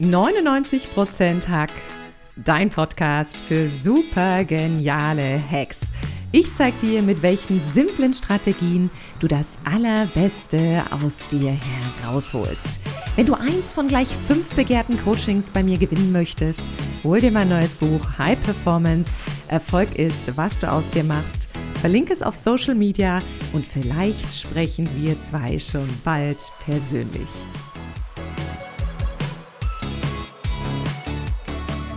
99% Hack, dein Podcast für super geniale Hacks. Ich zeig dir, mit welchen simplen Strategien du das Allerbeste aus dir herausholst. Wenn du eins von gleich fünf begehrten Coachings bei mir gewinnen möchtest, hol dir mein neues Buch High Performance. Erfolg ist, was du aus dir machst. Verlinke es auf Social Media und vielleicht sprechen wir zwei schon bald persönlich.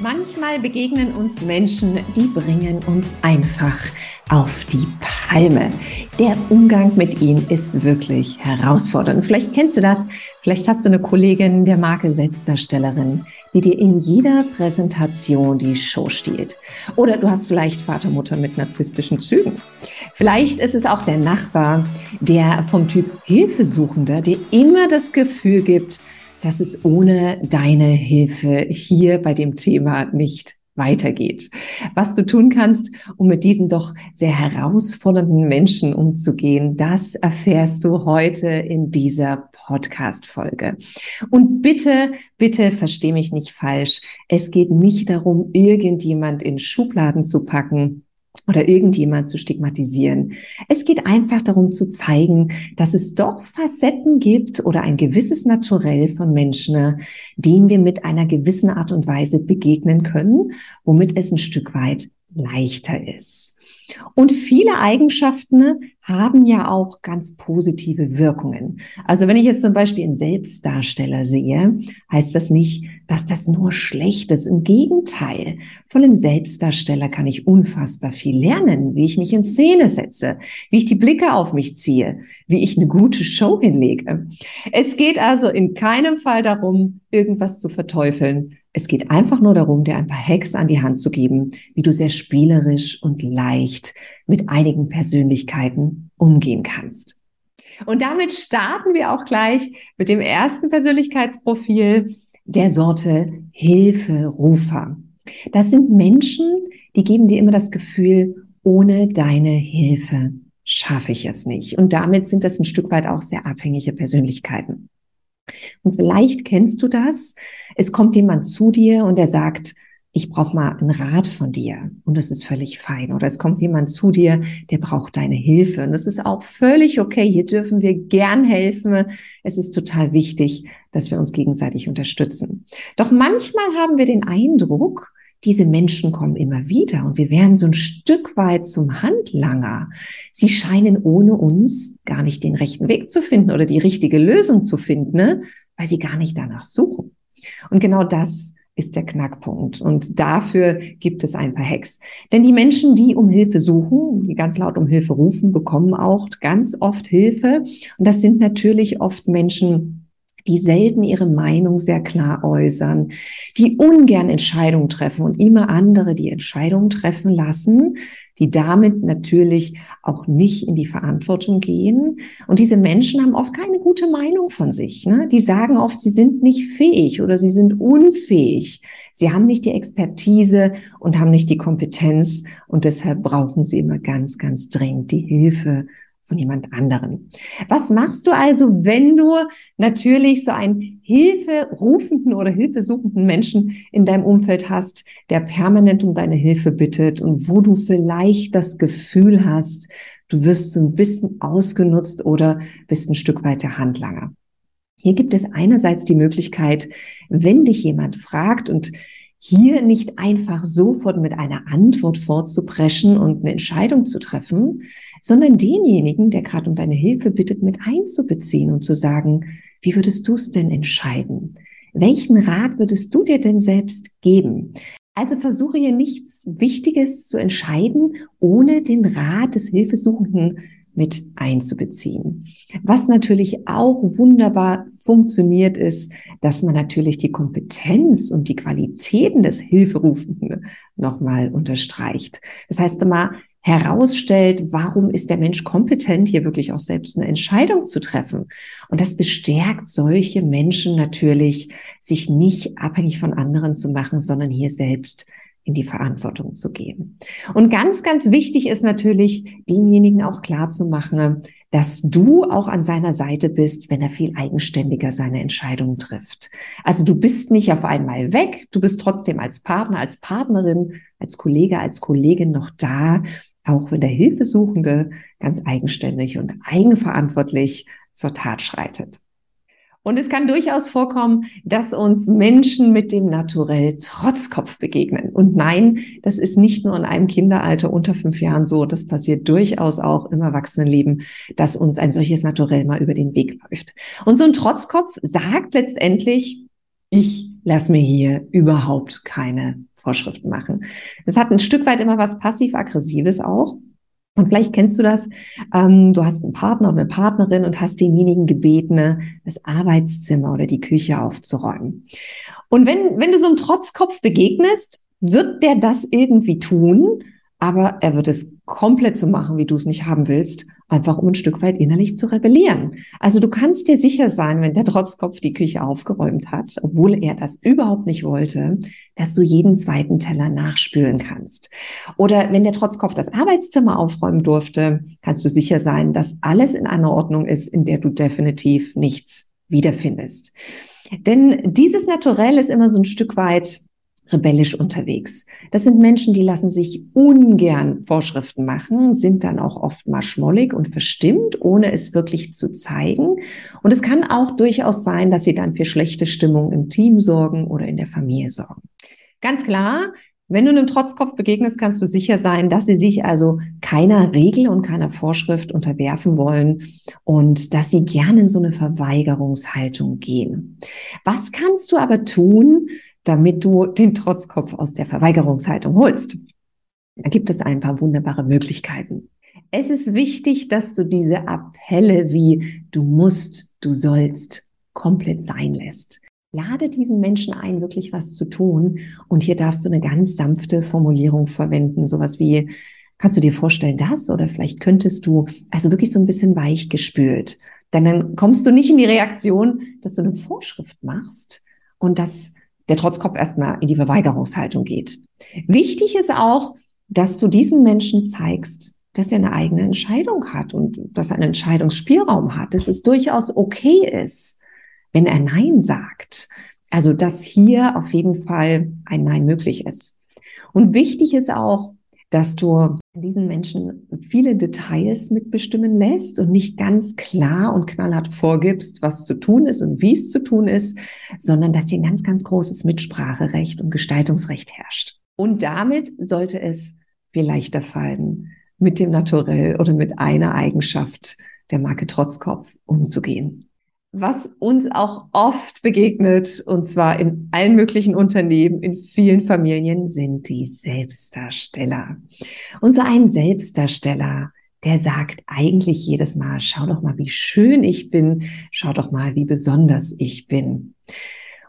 Manchmal begegnen uns Menschen, die bringen uns einfach auf die Palme. Der Umgang mit ihnen ist wirklich herausfordernd. Vielleicht kennst du das, vielleicht hast du eine Kollegin der Marke Selbstdarstellerin, die dir in jeder Präsentation die Show stiehlt. Oder du hast vielleicht Vater, Mutter mit narzisstischen Zügen. Vielleicht ist es auch der Nachbar, der vom Typ Hilfesuchender dir immer das Gefühl gibt, dass es ohne deine Hilfe hier bei dem Thema nicht weitergeht. Was du tun kannst, um mit diesen doch sehr herausfordernden Menschen umzugehen, das erfährst du heute in dieser Podcast-Folge. Und bitte, bitte versteh mich nicht falsch. Es geht nicht darum, irgendjemand in Schubladen zu packen oder irgendjemand zu stigmatisieren. Es geht einfach darum zu zeigen, dass es doch Facetten gibt oder ein gewisses Naturell von Menschen, denen wir mit einer gewissen Art und Weise begegnen können, womit es ein Stück weit leichter ist. Und viele Eigenschaften haben ja auch ganz positive Wirkungen. Also wenn ich jetzt zum Beispiel einen Selbstdarsteller sehe, heißt das nicht, dass das nur schlecht ist. Im Gegenteil, von einem Selbstdarsteller kann ich unfassbar viel lernen, wie ich mich in Szene setze, wie ich die Blicke auf mich ziehe, wie ich eine gute Show hinlege. Es geht also in keinem Fall darum, irgendwas zu verteufeln, es geht einfach nur darum, dir ein paar Hacks an die Hand zu geben, wie du sehr spielerisch und leicht mit einigen Persönlichkeiten umgehen kannst. Und damit starten wir auch gleich mit dem ersten Persönlichkeitsprofil der Sorte Hilferufer. Das sind Menschen, die geben dir immer das Gefühl, ohne deine Hilfe schaffe ich es nicht. Und damit sind das ein Stück weit auch sehr abhängige Persönlichkeiten. Und vielleicht kennst du das. Es kommt jemand zu dir und er sagt, ich brauche mal einen Rat von dir und das ist völlig fein. Oder es kommt jemand zu dir, der braucht deine Hilfe und das ist auch völlig okay. Hier dürfen wir gern helfen. Es ist total wichtig, dass wir uns gegenseitig unterstützen. Doch manchmal haben wir den Eindruck, diese Menschen kommen immer wieder und wir werden so ein Stück weit zum Handlanger. Sie scheinen ohne uns gar nicht den rechten Weg zu finden oder die richtige Lösung zu finden, ne? weil sie gar nicht danach suchen. Und genau das ist der Knackpunkt. Und dafür gibt es ein paar Hacks. Denn die Menschen, die um Hilfe suchen, die ganz laut um Hilfe rufen, bekommen auch ganz oft Hilfe. Und das sind natürlich oft Menschen, die selten ihre Meinung sehr klar äußern, die ungern Entscheidungen treffen und immer andere die Entscheidungen treffen lassen, die damit natürlich auch nicht in die Verantwortung gehen. Und diese Menschen haben oft keine gute Meinung von sich. Ne? Die sagen oft, sie sind nicht fähig oder sie sind unfähig. Sie haben nicht die Expertise und haben nicht die Kompetenz und deshalb brauchen sie immer ganz, ganz dringend die Hilfe von jemand anderen. Was machst du also, wenn du natürlich so einen hilferufenden oder hilfesuchenden Menschen in deinem Umfeld hast, der permanent um deine Hilfe bittet und wo du vielleicht das Gefühl hast, du wirst so ein bisschen ausgenutzt oder bist ein Stück weit der Handlanger? Hier gibt es einerseits die Möglichkeit, wenn dich jemand fragt und hier nicht einfach sofort mit einer Antwort vorzupreschen und eine Entscheidung zu treffen, sondern denjenigen, der gerade um deine Hilfe bittet, mit einzubeziehen und zu sagen, wie würdest du es denn entscheiden? Welchen Rat würdest du dir denn selbst geben? Also versuche hier nichts Wichtiges zu entscheiden, ohne den Rat des Hilfesuchenden mit einzubeziehen. Was natürlich auch wunderbar funktioniert, ist, dass man natürlich die Kompetenz und die Qualitäten des Hilferufenden nochmal unterstreicht. Das heißt immer herausstellt, warum ist der Mensch kompetent, hier wirklich auch selbst eine Entscheidung zu treffen. Und das bestärkt solche Menschen natürlich, sich nicht abhängig von anderen zu machen, sondern hier selbst in die Verantwortung zu gehen. Und ganz, ganz wichtig ist natürlich, demjenigen auch klar zu machen, dass du auch an seiner Seite bist, wenn er viel eigenständiger seine Entscheidungen trifft. Also du bist nicht auf einmal weg, du bist trotzdem als Partner, als Partnerin, als Kollege, als Kollegin noch da, auch wenn der Hilfesuchende ganz eigenständig und eigenverantwortlich zur Tat schreitet. Und es kann durchaus vorkommen, dass uns Menschen mit dem Naturell Trotzkopf begegnen. Und nein, das ist nicht nur in einem Kinderalter unter fünf Jahren so. Das passiert durchaus auch im Erwachsenenleben, dass uns ein solches Naturell mal über den Weg läuft. Und so ein Trotzkopf sagt letztendlich, ich lass mir hier überhaupt keine Vorschriften machen. Das hat ein Stück weit immer was passiv-aggressives auch. Und vielleicht kennst du das. Ähm, du hast einen Partner oder eine Partnerin und hast denjenigen gebeten, das Arbeitszimmer oder die Küche aufzuräumen. Und wenn, wenn du so einem Trotzkopf begegnest, wird der das irgendwie tun, aber er wird es komplett so machen, wie du es nicht haben willst, einfach um ein Stück weit innerlich zu rebellieren. Also du kannst dir sicher sein, wenn der Trotzkopf die Küche aufgeräumt hat, obwohl er das überhaupt nicht wollte, dass du jeden zweiten Teller nachspülen kannst. Oder wenn der Trotzkopf das Arbeitszimmer aufräumen durfte, kannst du sicher sein, dass alles in einer Ordnung ist, in der du definitiv nichts wiederfindest. Denn dieses Naturell ist immer so ein Stück weit rebellisch unterwegs. Das sind Menschen, die lassen sich ungern Vorschriften machen, sind dann auch oft mal schmollig und verstimmt, ohne es wirklich zu zeigen. Und es kann auch durchaus sein, dass sie dann für schlechte Stimmung im Team sorgen oder in der Familie sorgen. Ganz klar, wenn du einem Trotzkopf begegnest, kannst du sicher sein, dass sie sich also keiner Regel und keiner Vorschrift unterwerfen wollen und dass sie gerne in so eine Verweigerungshaltung gehen. Was kannst du aber tun, damit du den Trotzkopf aus der Verweigerungshaltung holst. Da gibt es ein paar wunderbare Möglichkeiten. Es ist wichtig, dass du diese Appelle wie du musst, du sollst komplett sein lässt. Lade diesen Menschen ein, wirklich was zu tun. Und hier darfst du eine ganz sanfte Formulierung verwenden. Sowas wie, kannst du dir vorstellen, das? Oder vielleicht könntest du, also wirklich so ein bisschen weich gespült. Denn dann kommst du nicht in die Reaktion, dass du eine Vorschrift machst und das der Trotzkopf erstmal in die Verweigerungshaltung geht. Wichtig ist auch, dass du diesen Menschen zeigst, dass er eine eigene Entscheidung hat und dass er einen Entscheidungsspielraum hat, dass es durchaus okay ist, wenn er Nein sagt. Also, dass hier auf jeden Fall ein Nein möglich ist. Und wichtig ist auch, dass du diesen Menschen viele Details mitbestimmen lässt und nicht ganz klar und knallhart vorgibst, was zu tun ist und wie es zu tun ist, sondern dass hier ein ganz, ganz großes Mitspracherecht und Gestaltungsrecht herrscht. Und damit sollte es viel leichter fallen, mit dem Naturell oder mit einer Eigenschaft der Marke Trotzkopf umzugehen was uns auch oft begegnet, und zwar in allen möglichen Unternehmen, in vielen Familien, sind die Selbstdarsteller. Und so ein Selbstdarsteller, der sagt eigentlich jedes Mal, schau doch mal, wie schön ich bin, schau doch mal, wie besonders ich bin.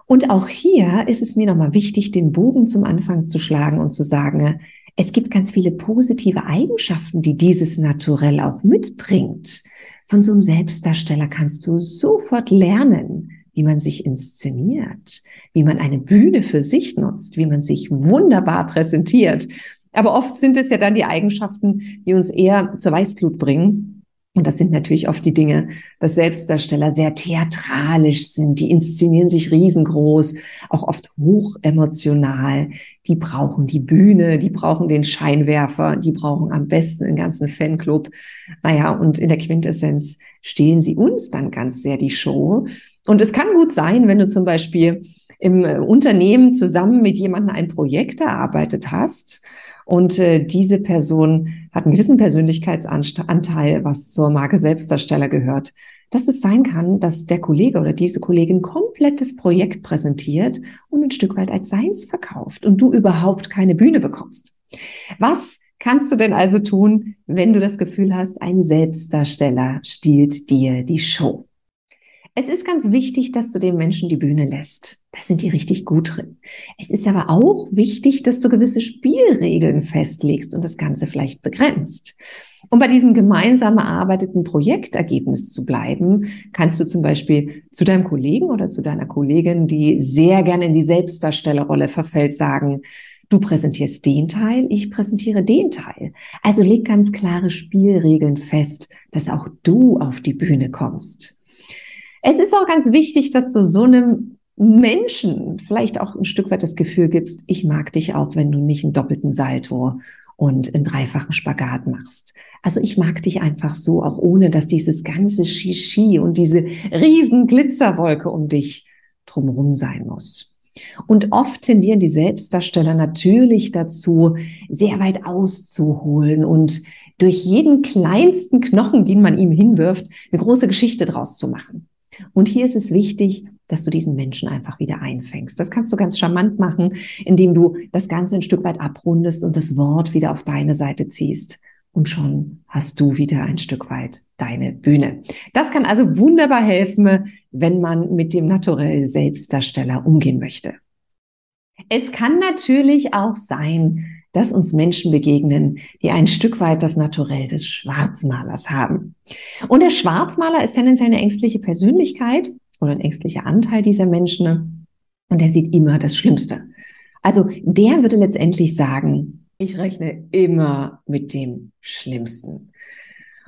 Und auch hier ist es mir nochmal wichtig, den Bogen zum Anfang zu schlagen und zu sagen, es gibt ganz viele positive Eigenschaften, die dieses Naturell auch mitbringt. Von so einem Selbstdarsteller kannst du sofort lernen, wie man sich inszeniert, wie man eine Bühne für sich nutzt, wie man sich wunderbar präsentiert. Aber oft sind es ja dann die Eigenschaften, die uns eher zur Weißglut bringen und das sind natürlich oft die Dinge, dass Selbstdarsteller sehr theatralisch sind, die inszenieren sich riesengroß, auch oft hochemotional. Die brauchen die Bühne, die brauchen den Scheinwerfer, die brauchen am besten einen ganzen Fanclub. Naja, und in der Quintessenz stehlen sie uns dann ganz sehr die Show. Und es kann gut sein, wenn du zum Beispiel im Unternehmen zusammen mit jemandem ein Projekt erarbeitet hast und äh, diese Person hat einen gewissen Persönlichkeitsanteil, was zur Marke Selbstdarsteller gehört. Dass es sein kann, dass der Kollege oder diese Kollegin komplettes Projekt präsentiert und ein Stück weit als seins verkauft und du überhaupt keine Bühne bekommst. Was kannst du denn also tun, wenn du das Gefühl hast, ein Selbstdarsteller stiehlt dir die Show? Es ist ganz wichtig, dass du den Menschen die Bühne lässt. Da sind die richtig gut drin. Es ist aber auch wichtig, dass du gewisse Spielregeln festlegst und das Ganze vielleicht begrenzt. Um bei diesem gemeinsam erarbeiteten Projektergebnis zu bleiben, kannst du zum Beispiel zu deinem Kollegen oder zu deiner Kollegin, die sehr gerne in die Selbstdarstellerrolle verfällt, sagen, Du präsentierst den Teil, ich präsentiere den Teil. Also leg ganz klare Spielregeln fest, dass auch du auf die Bühne kommst. Es ist auch ganz wichtig, dass du so einem Menschen vielleicht auch ein Stück weit das Gefühl gibst, ich mag dich auch, wenn du nicht einen doppelten Salto und einen dreifachen Spagat machst. Also ich mag dich einfach so, auch ohne dass dieses ganze Shishi und diese riesen Glitzerwolke um dich drumherum sein muss. Und oft tendieren die Selbstdarsteller natürlich dazu, sehr weit auszuholen und durch jeden kleinsten Knochen, den man ihm hinwirft, eine große Geschichte draus zu machen. Und hier ist es wichtig, dass du diesen Menschen einfach wieder einfängst. Das kannst du ganz charmant machen, indem du das Ganze ein Stück weit abrundest und das Wort wieder auf deine Seite ziehst. Und schon hast du wieder ein Stück weit deine Bühne. Das kann also wunderbar helfen, wenn man mit dem naturell Selbstdarsteller umgehen möchte. Es kann natürlich auch sein, dass uns Menschen begegnen, die ein Stück weit das Naturell des Schwarzmalers haben. Und der Schwarzmaler ist tendenziell eine ängstliche Persönlichkeit oder ein ängstlicher Anteil dieser Menschen und der sieht immer das Schlimmste. Also der würde letztendlich sagen, ich rechne immer mit dem Schlimmsten.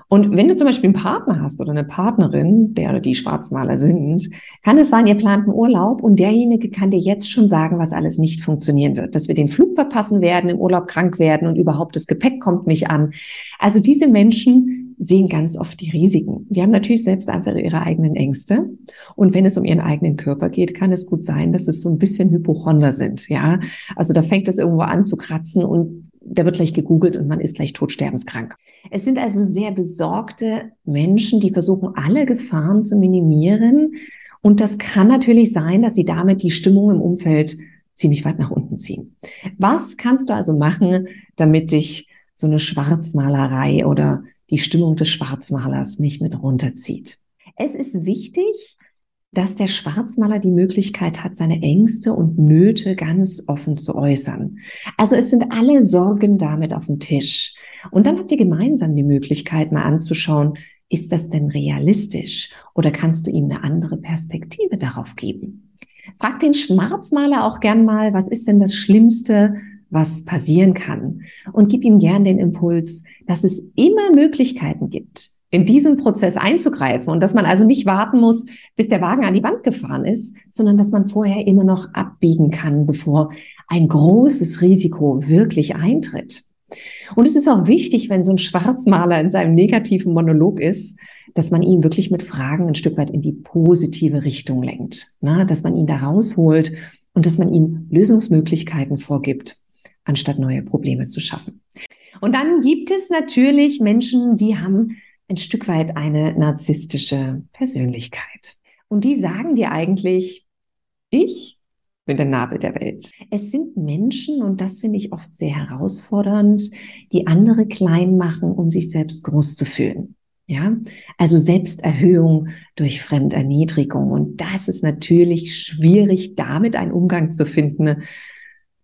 Und wenn du zum Beispiel einen Partner hast oder eine Partnerin, der oder die Schwarzmaler sind, kann es sein, ihr plant einen Urlaub und derjenige kann dir jetzt schon sagen, was alles nicht funktionieren wird. Dass wir den Flug verpassen werden, im Urlaub krank werden und überhaupt das Gepäck kommt nicht an. Also diese Menschen sehen ganz oft die Risiken. Die haben natürlich selbst einfach ihre eigenen Ängste. Und wenn es um ihren eigenen Körper geht, kann es gut sein, dass es so ein bisschen Hypochonder sind. Ja, also da fängt es irgendwo an zu kratzen und da wird gleich gegoogelt und man ist gleich totsterbenskrank. Es sind also sehr besorgte Menschen, die versuchen, alle Gefahren zu minimieren. Und das kann natürlich sein, dass sie damit die Stimmung im Umfeld ziemlich weit nach unten ziehen. Was kannst du also machen, damit dich so eine Schwarzmalerei oder die Stimmung des Schwarzmalers nicht mit runterzieht? Es ist wichtig, dass der Schwarzmaler die Möglichkeit hat, seine Ängste und Nöte ganz offen zu äußern. Also es sind alle Sorgen damit auf dem Tisch. Und dann habt ihr gemeinsam die Möglichkeit, mal anzuschauen, ist das denn realistisch oder kannst du ihm eine andere Perspektive darauf geben? Frag den Schwarzmaler auch gern mal, was ist denn das Schlimmste, was passieren kann? Und gib ihm gern den Impuls, dass es immer Möglichkeiten gibt, in diesen Prozess einzugreifen und dass man also nicht warten muss, bis der Wagen an die Wand gefahren ist, sondern dass man vorher immer noch abbiegen kann, bevor ein großes Risiko wirklich eintritt. Und es ist auch wichtig, wenn so ein Schwarzmaler in seinem negativen Monolog ist, dass man ihn wirklich mit Fragen ein Stück weit in die positive Richtung lenkt, na, dass man ihn da rausholt und dass man ihm Lösungsmöglichkeiten vorgibt, anstatt neue Probleme zu schaffen. Und dann gibt es natürlich Menschen, die haben ein Stück weit eine narzisstische Persönlichkeit. Und die sagen dir eigentlich, ich bin der Nabel der Welt. Es sind Menschen, und das finde ich oft sehr herausfordernd, die andere klein machen, um sich selbst groß zu fühlen. Ja, also Selbsterhöhung durch Fremderniedrigung. Und das ist natürlich schwierig, damit einen Umgang zu finden,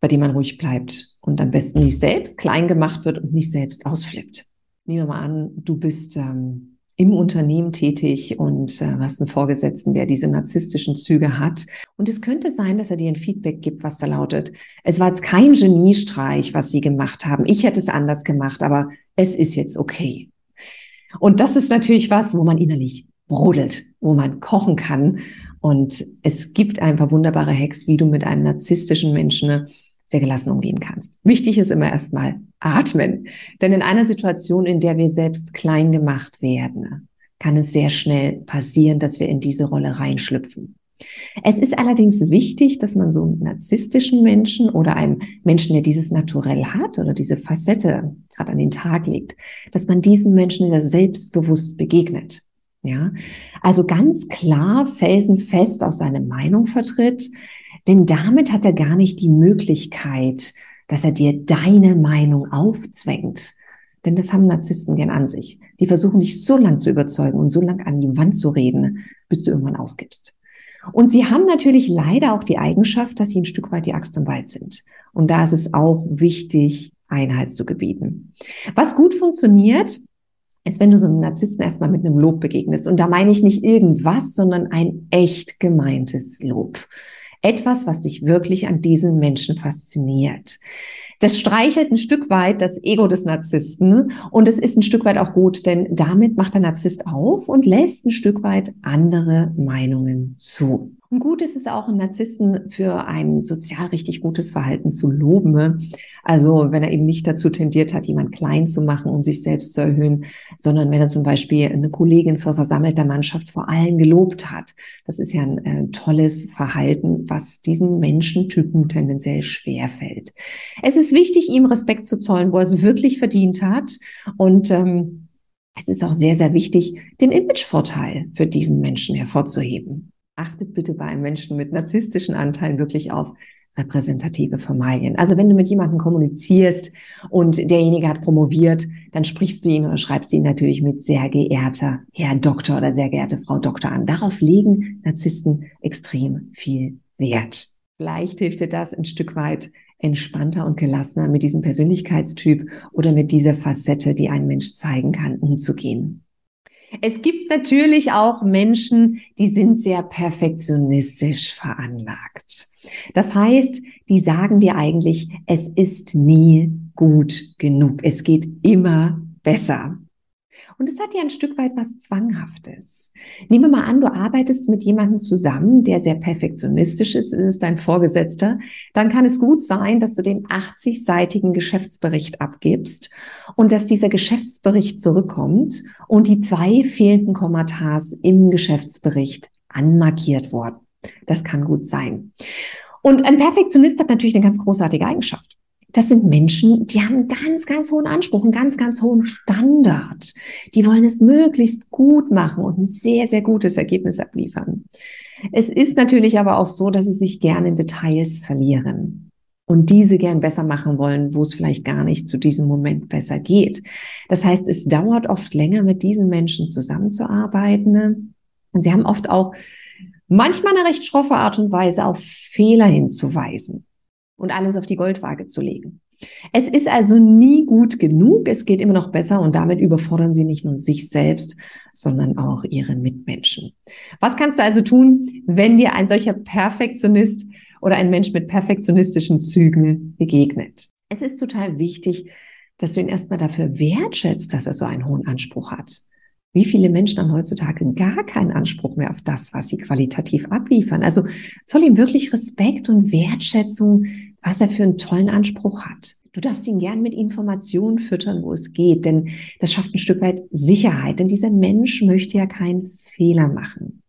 bei dem man ruhig bleibt und am besten nicht selbst klein gemacht wird und nicht selbst ausflippt nehmen wir mal an, du bist ähm, im Unternehmen tätig und äh, hast einen Vorgesetzten, der diese narzisstischen Züge hat. Und es könnte sein, dass er dir ein Feedback gibt, was da lautet, es war jetzt kein Geniestreich, was sie gemacht haben. Ich hätte es anders gemacht, aber es ist jetzt okay. Und das ist natürlich was, wo man innerlich brodelt, wo man kochen kann. Und es gibt einfach wunderbare Hacks, wie du mit einem narzisstischen Menschen sehr gelassen umgehen kannst. Wichtig ist immer erstmal atmen. Denn in einer Situation, in der wir selbst klein gemacht werden, kann es sehr schnell passieren, dass wir in diese Rolle reinschlüpfen. Es ist allerdings wichtig, dass man so einen narzisstischen Menschen oder einem Menschen, der dieses Naturell hat oder diese Facette gerade an den Tag legt, dass man diesem Menschen sehr selbstbewusst begegnet. Ja, also ganz klar felsenfest aus seiner Meinung vertritt, denn damit hat er gar nicht die Möglichkeit, dass er dir deine Meinung aufzwängt. Denn das haben Narzissten gern an sich. Die versuchen dich so lang zu überzeugen und so lang an die Wand zu reden, bis du irgendwann aufgibst. Und sie haben natürlich leider auch die Eigenschaft, dass sie ein Stück weit die Axt im Wald sind. Und da ist es auch wichtig, Einheit zu gebieten. Was gut funktioniert, ist, wenn du so einem Narzissten erstmal mit einem Lob begegnest. Und da meine ich nicht irgendwas, sondern ein echt gemeintes Lob Etwas, was dich wirklich an diesen Menschen fasziniert. Das streichelt ein Stück weit das Ego des Narzissten und es ist ein Stück weit auch gut, denn damit macht der Narzisst auf und lässt ein Stück weit andere Meinungen zu. Und gut ist es auch, einen Narzissten für ein sozial richtig gutes Verhalten zu loben. Also wenn er eben nicht dazu tendiert hat, jemand klein zu machen und sich selbst zu erhöhen, sondern wenn er zum Beispiel eine Kollegin vor versammelter Mannschaft vor allen gelobt hat. Das ist ja ein äh, tolles Verhalten, was diesen Menschentypen tendenziell schwerfällt. Es ist wichtig, ihm Respekt zu zollen, wo er es wirklich verdient hat. Und ähm, es ist auch sehr, sehr wichtig, den Imagevorteil für diesen Menschen hervorzuheben achtet bitte bei einem Menschen mit narzisstischen Anteilen wirklich auf repräsentative Formalien. Also wenn du mit jemandem kommunizierst und derjenige hat promoviert, dann sprichst du ihn oder schreibst ihn natürlich mit sehr geehrter Herr Doktor oder sehr geehrte Frau Doktor an. Darauf legen Narzissten extrem viel Wert. Vielleicht hilft dir das ein Stück weit entspannter und gelassener mit diesem Persönlichkeitstyp oder mit dieser Facette, die ein Mensch zeigen kann, umzugehen. Es gibt natürlich auch Menschen, die sind sehr perfektionistisch veranlagt. Das heißt, die sagen dir eigentlich, es ist nie gut genug. Es geht immer besser. Und es hat ja ein Stück weit was Zwanghaftes. Nehmen wir mal an, du arbeitest mit jemandem zusammen, der sehr perfektionistisch ist, ist dein Vorgesetzter. Dann kann es gut sein, dass du den 80-seitigen Geschäftsbericht abgibst und dass dieser Geschäftsbericht zurückkommt und die zwei fehlenden Kommatars im Geschäftsbericht anmarkiert wurden. Das kann gut sein. Und ein Perfektionist hat natürlich eine ganz großartige Eigenschaft das sind Menschen, die haben einen ganz, ganz hohen Anspruch, einen ganz, ganz hohen Standard. Die wollen es möglichst gut machen und ein sehr, sehr gutes Ergebnis abliefern. Es ist natürlich aber auch so, dass sie sich gerne in Details verlieren und diese gern besser machen wollen, wo es vielleicht gar nicht zu diesem Moment besser geht. Das heißt, es dauert oft länger, mit diesen Menschen zusammenzuarbeiten. Und sie haben oft auch manchmal eine recht schroffe Art und Weise auf Fehler hinzuweisen und alles auf die Goldwaage zu legen. Es ist also nie gut genug, es geht immer noch besser und damit überfordern sie nicht nur sich selbst, sondern auch ihre Mitmenschen. Was kannst du also tun, wenn dir ein solcher Perfektionist oder ein Mensch mit perfektionistischen Zügen begegnet? Es ist total wichtig, dass du ihn erstmal dafür wertschätzt, dass er so einen hohen Anspruch hat. Wie viele Menschen haben heutzutage gar keinen Anspruch mehr auf das, was sie qualitativ abliefern? Also zoll ihm wirklich Respekt und Wertschätzung, was er für einen tollen Anspruch hat. Du darfst ihn gern mit Informationen füttern, wo es geht, denn das schafft ein Stück weit Sicherheit, denn dieser Mensch möchte ja keinen Fehler machen.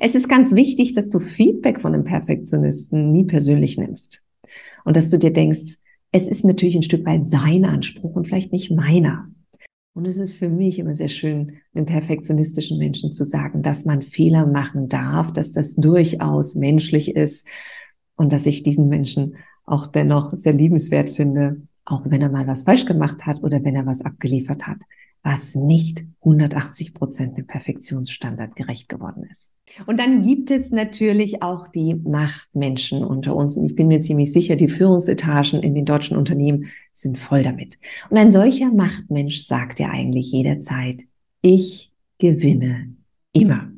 Es ist ganz wichtig, dass du Feedback von einem Perfektionisten nie persönlich nimmst und dass du dir denkst, es ist natürlich ein Stück weit sein Anspruch und vielleicht nicht meiner. Und es ist für mich immer sehr schön, einem perfektionistischen Menschen zu sagen, dass man Fehler machen darf, dass das durchaus menschlich ist und dass ich diesen Menschen auch dennoch sehr liebenswert finde, auch wenn er mal was falsch gemacht hat oder wenn er was abgeliefert hat was nicht 180 Prozent dem Perfektionsstandard gerecht geworden ist. Und dann gibt es natürlich auch die Machtmenschen unter uns. Und ich bin mir ziemlich sicher, die Führungsetagen in den deutschen Unternehmen sind voll damit. Und ein solcher Machtmensch sagt ja eigentlich jederzeit, ich gewinne immer.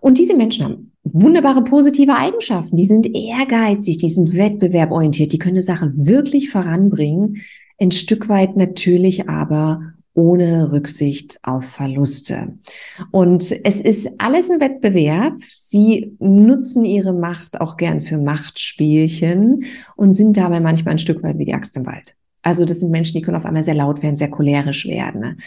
Und diese Menschen haben wunderbare positive Eigenschaften. Die sind ehrgeizig, die sind wettbewerborientiert, die können eine Sache wirklich voranbringen. Ein Stück weit natürlich aber ohne Rücksicht auf Verluste. Und es ist alles ein Wettbewerb. Sie nutzen ihre Macht auch gern für Machtspielchen und sind dabei manchmal ein Stück weit wie die Axt im Wald. Also das sind Menschen, die können auf einmal sehr laut werden, sehr cholerisch werden.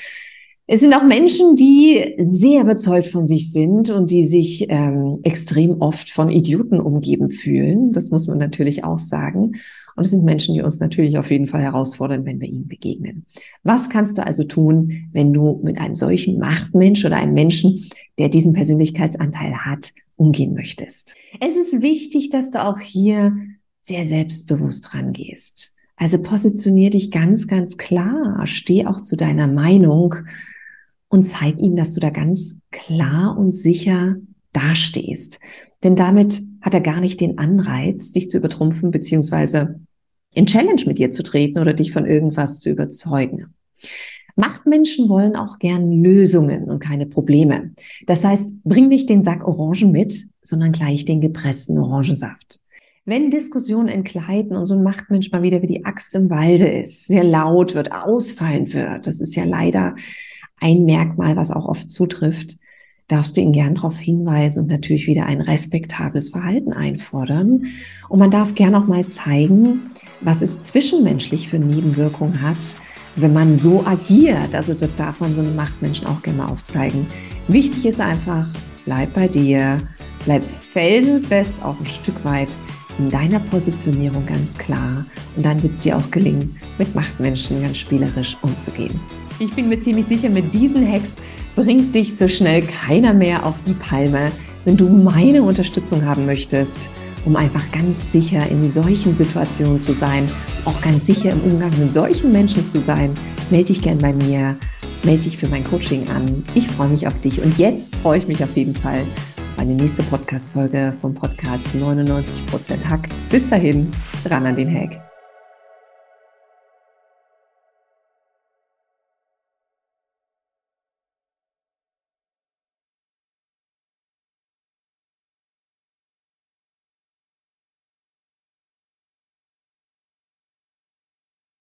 Es sind auch Menschen, die sehr überzeugt von sich sind und die sich ähm, extrem oft von Idioten umgeben fühlen. Das muss man natürlich auch sagen. Und es sind Menschen, die uns natürlich auf jeden Fall herausfordern, wenn wir ihnen begegnen. Was kannst du also tun, wenn du mit einem solchen Machtmensch oder einem Menschen, der diesen Persönlichkeitsanteil hat, umgehen möchtest? Es ist wichtig, dass du auch hier sehr selbstbewusst rangehst. Also positionier dich ganz, ganz klar, steh auch zu deiner Meinung und zeig ihm, dass du da ganz klar und sicher dastehst. Denn damit hat er gar nicht den Anreiz, dich zu übertrumpfen, beziehungsweise in Challenge mit dir zu treten oder dich von irgendwas zu überzeugen. Machtmenschen wollen auch gern Lösungen und keine Probleme. Das heißt, bring nicht den Sack Orangen mit, sondern gleich den gepressten Orangensaft. Wenn Diskussionen entgleiten und so ein Machtmensch mal wieder wie die Axt im Walde ist, sehr laut wird, ausfallen wird, das ist ja leider ein Merkmal, was auch oft zutrifft, darfst du ihn gern darauf hinweisen und natürlich wieder ein respektables Verhalten einfordern. Und man darf gern auch mal zeigen, was es zwischenmenschlich für Nebenwirkungen hat, wenn man so agiert. Also das darf man so einem Machtmenschen auch gerne mal aufzeigen. Wichtig ist einfach, bleib bei dir, bleib felsenfest auch ein Stück weit in deiner Positionierung ganz klar. Und dann wird es dir auch gelingen, mit Machtmenschen ganz spielerisch umzugehen. Ich bin mir ziemlich sicher, mit diesen Hacks bringt dich so schnell keiner mehr auf die Palme. Wenn du meine Unterstützung haben möchtest, um einfach ganz sicher in solchen Situationen zu sein, auch ganz sicher im Umgang mit solchen Menschen zu sein, melde dich gern bei mir, melde dich für mein Coaching an. Ich freue mich auf dich und jetzt freue ich mich auf jeden Fall auf eine nächste Podcast-Folge vom Podcast 99% Hack. Bis dahin, ran an den Hack.